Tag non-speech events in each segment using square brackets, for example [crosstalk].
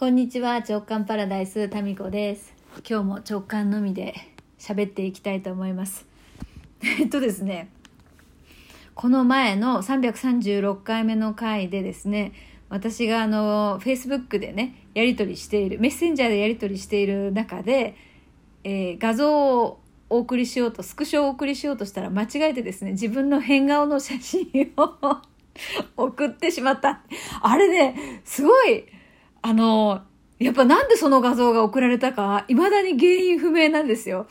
こんにちは直感パラダイスタミコです今日も直感のみで喋っていきたいと思いますえっとですねこの前の336回目の回でですね私があの Facebook でねやり取りしているメッセンジャーでやり取りしている中で、えー、画像をお送りしようとスクショをお送りしようとしたら間違えてですね自分の変顔の写真を [laughs] 送ってしまった。あれね、すごい、あの、やっぱなんでその画像が送られたか、未だに原因不明なんですよ。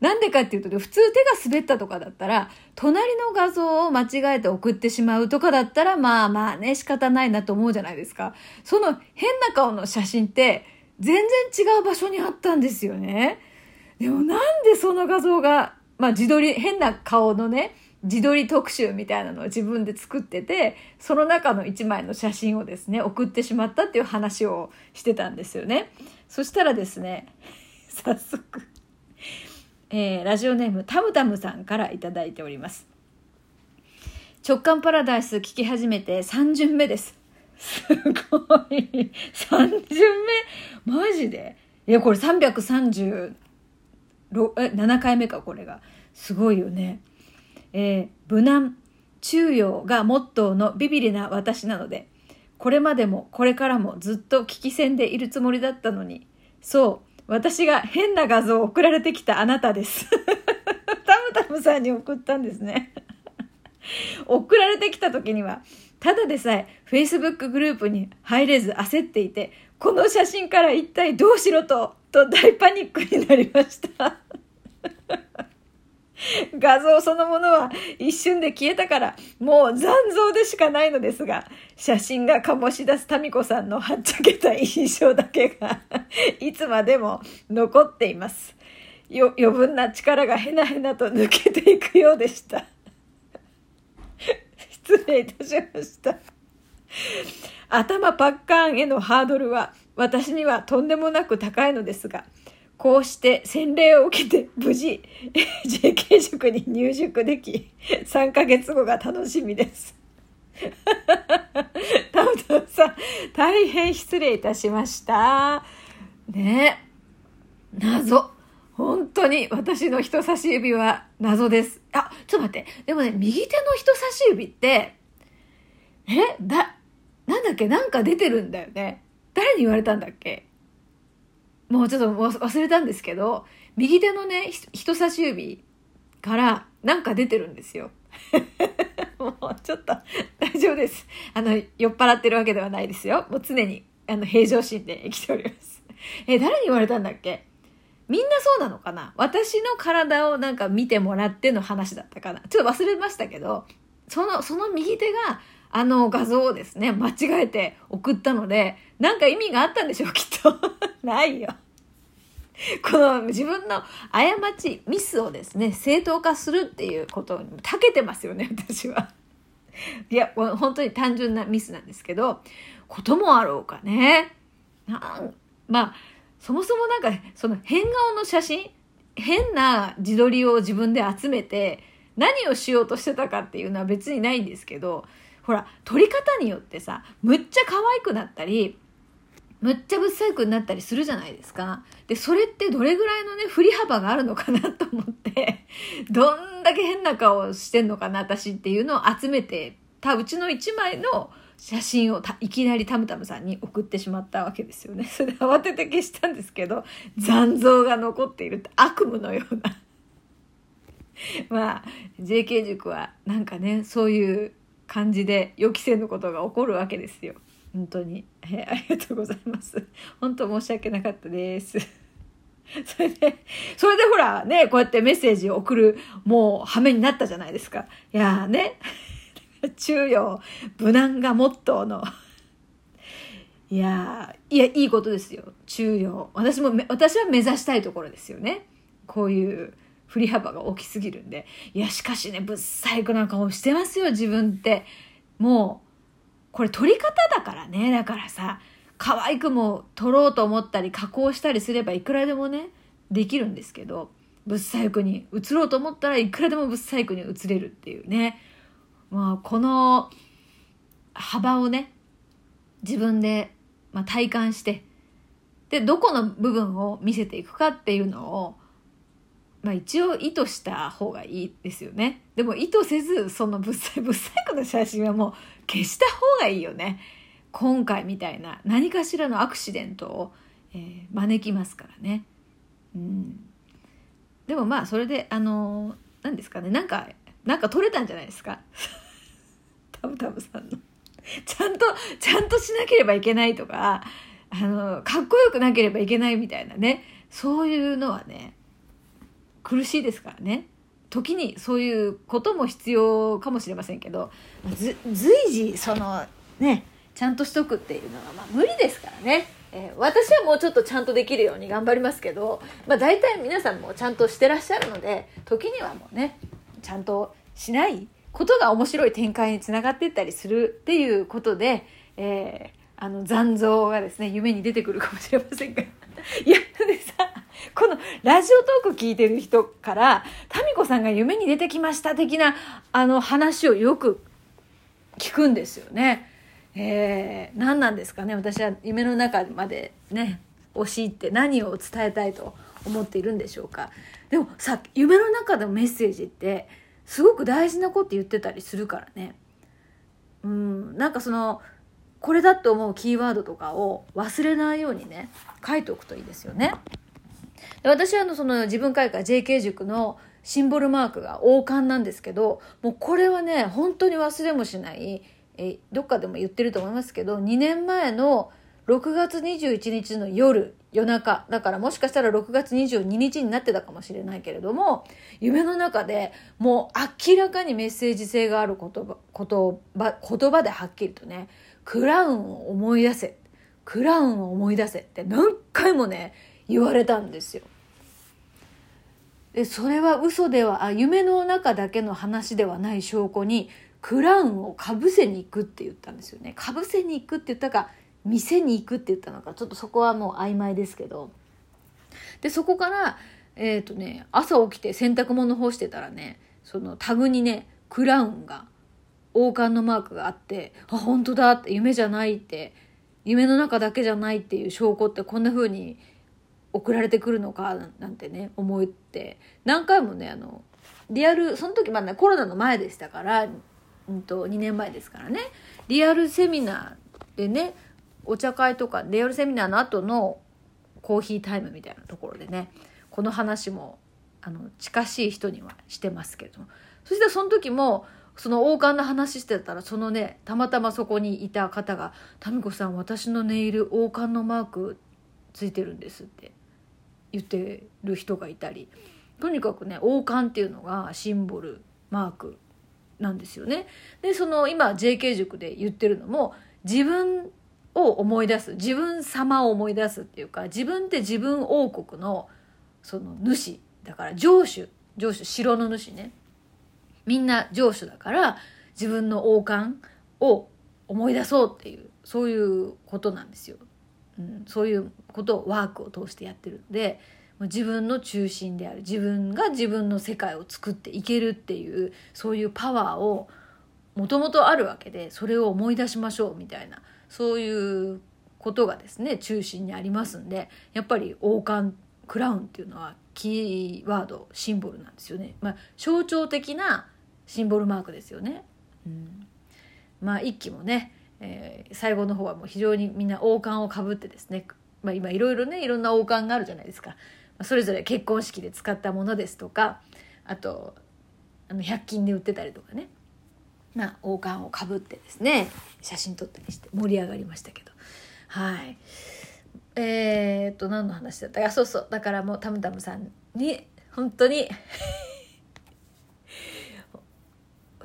なんでかっていうと、普通手が滑ったとかだったら、隣の画像を間違えて送ってしまうとかだったら、まあまあね、仕方ないなと思うじゃないですか。その変な顔の写真って、全然違う場所にあったんですよね。でもなんでその画像が、まあ自撮り、変な顔のね、自撮り特集みたいなのを自分で作ってて、その中の一枚の写真をですね、送ってしまったっていう話をしてたんですよね。そしたらですね、[laughs] 早速、えー、ラジオネームタムタムさんから頂いております。直感パラダイス聞き始めて3巡目です。すごい。3巡目？マジで？いや、これ337回目か、これが。すごいよね。えー、無難、中庸がモットーのビビリな私なので、これまでもこれからもずっと危機戦でいるつもりだったのに、そう、私が変な画像を送られてきたあなたです。[laughs] タムタムさんに送ったんですね。[laughs] 送られてきた時には、ただでさえ Facebook グループに入れず焦っていて、この写真から一体どうしろと、と大パニックになりました。[laughs] 画像そのものは一瞬で消えたから、もう残像でしかないのですが、写真が醸し出す民子さんのはっちゃけた印象だけが [laughs] いつまでも残っています。よ、余分な力がへなへなと抜けていくようでした。[laughs] 失礼いたしました。頭パッカーンへのハードルは私にはとんでもなく高いのですが、こうして洗礼を受けて無事 [laughs] JK 塾に入塾でき3ヶ月後が楽しみです。タムタムさん大変失礼いたしました。ね謎。本当に私の人差し指は謎です。あ、ちょっと待って。でもね、右手の人差し指って、えだ、なんだっけ？なんか出てるんだよね。誰に言われたんだっけ？もうちょっと忘れたんですけど、右手のね、人差し指からなんか出てるんですよ。[laughs] もうちょっと大丈夫です。あの、酔っ払ってるわけではないですよ。もう常に、あの、平常心で生きております。え、誰に言われたんだっけ？みんなそうなのかな？私の体をなんか見てもらっての話だったかな？ちょっと忘れましたけど、その、その右手が、あの画像をですね、間違えて送ったので、なんか意味があったんでしょう、[laughs] きっと。ないよ。この自分の過ち、ミスをですね、正当化するっていうことに長けてますよね、私は。いや、本当に単純なミスなんですけど、こともあろうかね。なんまあ、そもそもなんか、その変顔の写真、変な自撮りを自分で集めて、何をしようとしてたかっていうのは別にないんですけど、ほら、撮り方によってさ、むっちゃ可愛くなったり、むっちゃぶっ細工になったりするじゃないですか。で、それってどれぐらいのね、振り幅があるのかなと思って、どんだけ変な顔してんのかな、私っていうのを集めてたうちの一枚の写真をいきなりタムタムさんに送ってしまったわけですよね。[laughs] それで慌てて消したんですけど、残像が残っているって悪夢のような。[laughs] まあ、JK 塾はなんかね、そういう感じで予期せぬことが起こるわけですよ。本当に、えありがとうございます。本当申し訳なかったです。[laughs] それで、それでほらね、こうやってメッセージを送る、もう、羽目になったじゃないですか。いやーね、[laughs] 中庸、無難がモットーの、いやいや、いいことですよ。中庸。私も、私は目指したいところですよね。こういう振り幅が大きすぎるんで。いや、しかしね、ぶっ細工な顔してますよ、自分って。もう、これ撮り方だからね。だからさ、可愛くも撮ろうと思ったり加工したりすればいくらでもね、できるんですけど、ぶっ細工に映ろうと思ったらいくらでもぶっ細工に映れるっていうね。まあ、この幅をね、自分で、まあ、体感して、でどこの部分を見せていくかっていうのをまあ一応意図した方がいいですよね。でも意図せず、そのぶっさい、ぶっさいこの写真はもう消した方がいいよね。今回みたいな何かしらのアクシデントを、えー、招きますからね。うん。でもまあそれで、あのー、何ですかね、なんか、なんか取れたんじゃないですか。[laughs] タブタブさんの。ちゃんと、ちゃんとしなければいけないとか、あの、かっこよくなければいけないみたいなね。そういうのはね、苦しいですからね。時にそういうことも必要かもしれませんけど随時そのねちゃんとしとくっていうのはまあ無理ですからね、えー、私はもうちょっとちゃんとできるように頑張りますけど、まあ、大体皆さんもちゃんとしてらっしゃるので時にはもうねちゃんとしないことが面白い展開につながっていったりするっていうことで、えー、あの残像がですね夢に出てくるかもしれませんが。[laughs] いやでさ [laughs] このラジオトーク聞いてる人から、タミコさんが夢に出てきました的な、あの話をよく聞くんですよね。えー、何なんですかね？私は夢の中までね、押し入って何を伝えたいと思っているんでしょうか。でもさ、夢の中のメッセージって、すごく大事なこと言ってたりするからね。うん、なんかその、これだと思うキーワードとかを忘れないようにね書いておくといいですよね。で私はのその自分会館 JK 塾のシンボルマークが王冠なんですけどもうこれはね本当に忘れもしないえどっかでも言ってると思いますけど2年前の6月21日の夜夜中だからもしかしたら6月22日になってたかもしれないけれども夢の中でもう明らかにメッセージ性がある言葉言葉言葉ではっきりとね「クラウンを思い出せ」「クラウンを思い出せ」って何回もね言われたんですよ。でそれは嘘ではあ夢の中だけの話ではない証拠にクラウンをかぶせに行くって言ったんですよね。かぶせに行くって言ったか店に行くって言ったのかちょっとそこはもう曖昧ですけどでそこからえっ、ー、とね朝起きて洗濯物干してたらねそのタグにねクラウンが王冠のマークがあってあ本当だって夢じゃないって夢の中だけじゃないっていう証拠ってこんな風に送られてくるのかなんてね思って。何回もねあのリアルその時まだ、コロナの前でしたから、うんと、2年前ですからね。リアルセミナーでねお茶会とかリアルセミナーの後のコーヒータイムみたいなところでねこの話もあの近しい人にはしてますけれども。そしたらその時もその王冠の話してたらそのねたまたまそこにいた方が「民子さん私のネイル王冠のマークついてるんです」って言ってる人がいたりとにかくね王冠っていうのがシンボルマークなんですよね。でその今 JK 塾で言ってるのも自分を思い出す自分様を思い出すっていうか自分って自分王国のその主だから城主城主城の主ねみんな城主だから自分の王冠を思い出そうっていうそういうことなんですよ。うん、そういうことをワークを通してやってるんで自分の中心である自分が自分の世界を作っていけるっていうそういうパワーをもともとあるわけでそれを思い出しましょうみたいなそういうことがですね中心にありますんでやっぱり王冠クラウンっていうのはキーワードシンボルなんですよね。まあ、象徴的なシンボルマークですよね。うん、まあ一期もねえー、最後の方はもう非常にみんな王冠をかぶってですね、まあ、今いろいろねいろんな王冠があるじゃないですか、まあ、それぞれ結婚式で使ったものですとかあとあの100均で売ってたりとかね、まあ、王冠をかぶってですね写真撮ったりして盛り上がりましたけど。はい。えー、っと何の話だったか。そうそう。だからもうたむたむさんに本当に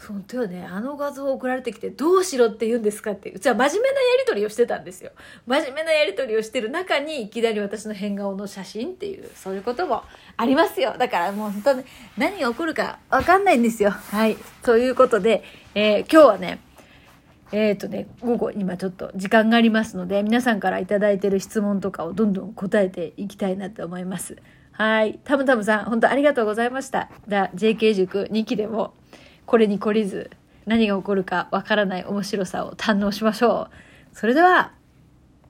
本当よねあの画像送られてきてどうしろって言うんですかってうちは真面目なやり取りをしてたんですよ真面目なやり取りをしてる中にいきなり私の変顔の写真っていうそういうこともありますよだからもう本当に何が起こるか分かんないんですよはいということで、えー、今日はねえっ、ー、とね、午後今ちょっと時間がありますので、皆さんから頂いてる質問とかをどんどん答えていきたいなと思います。はい。たむたむさん、本当ありがとうございました。じゃ JK 塾2期でもこれに懲りず何が起こるかわからない面白さを堪能しましょう。それでは